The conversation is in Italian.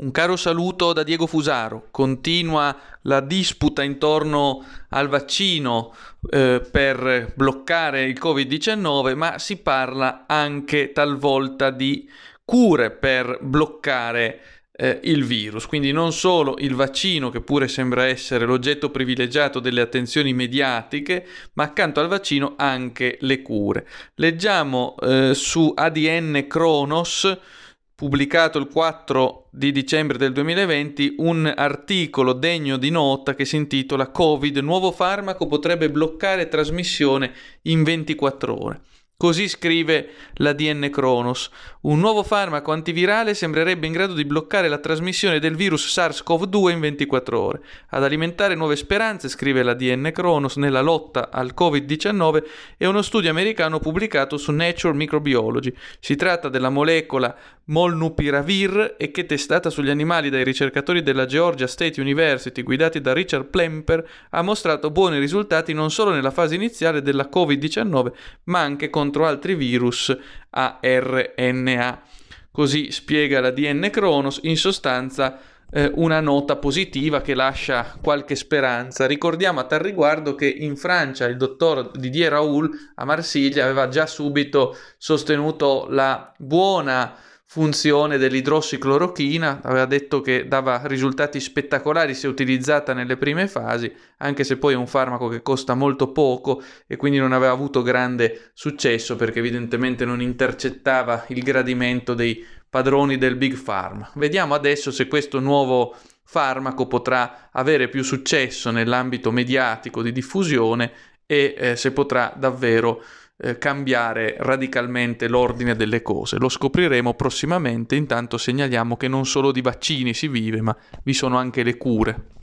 Un caro saluto da Diego Fusaro. Continua la disputa intorno al vaccino eh, per bloccare il Covid-19, ma si parla anche talvolta di cure per bloccare eh, il virus. Quindi non solo il vaccino, che pure sembra essere l'oggetto privilegiato delle attenzioni mediatiche, ma accanto al vaccino anche le cure. Leggiamo eh, su ADN Kronos pubblicato il 4 di dicembre del 2020 un articolo degno di nota che si intitola Covid, nuovo farmaco potrebbe bloccare trasmissione in 24 ore. Così scrive l'ADN Kronos. Un nuovo farmaco antivirale sembrerebbe in grado di bloccare la trasmissione del virus SARS-CoV-2 in 24 ore. Ad alimentare nuove speranze, scrive l'ADN Kronos, nella lotta al Covid-19 è uno studio americano pubblicato su Nature Microbiology. Si tratta della molecola Molnupiravir e che testata sugli animali dai ricercatori della Georgia State University guidati da Richard Plemper ha mostrato buoni risultati non solo nella fase iniziale della Covid-19 ma anche contro altri virus a RNA. Così spiega la DN Kronos, in sostanza eh, una nota positiva che lascia qualche speranza. Ricordiamo a tal riguardo che in Francia il dottor Didier Raoul a Marsiglia aveva già subito sostenuto la buona funzione dell'idrossiclorochina, aveva detto che dava risultati spettacolari se utilizzata nelle prime fasi, anche se poi è un farmaco che costa molto poco e quindi non aveva avuto grande successo perché evidentemente non intercettava il gradimento dei padroni del Big Pharma. Vediamo adesso se questo nuovo farmaco potrà avere più successo nell'ambito mediatico di diffusione e eh, se potrà davvero eh, cambiare radicalmente l'ordine delle cose. Lo scopriremo prossimamente, intanto segnaliamo che non solo di vaccini si vive, ma vi sono anche le cure.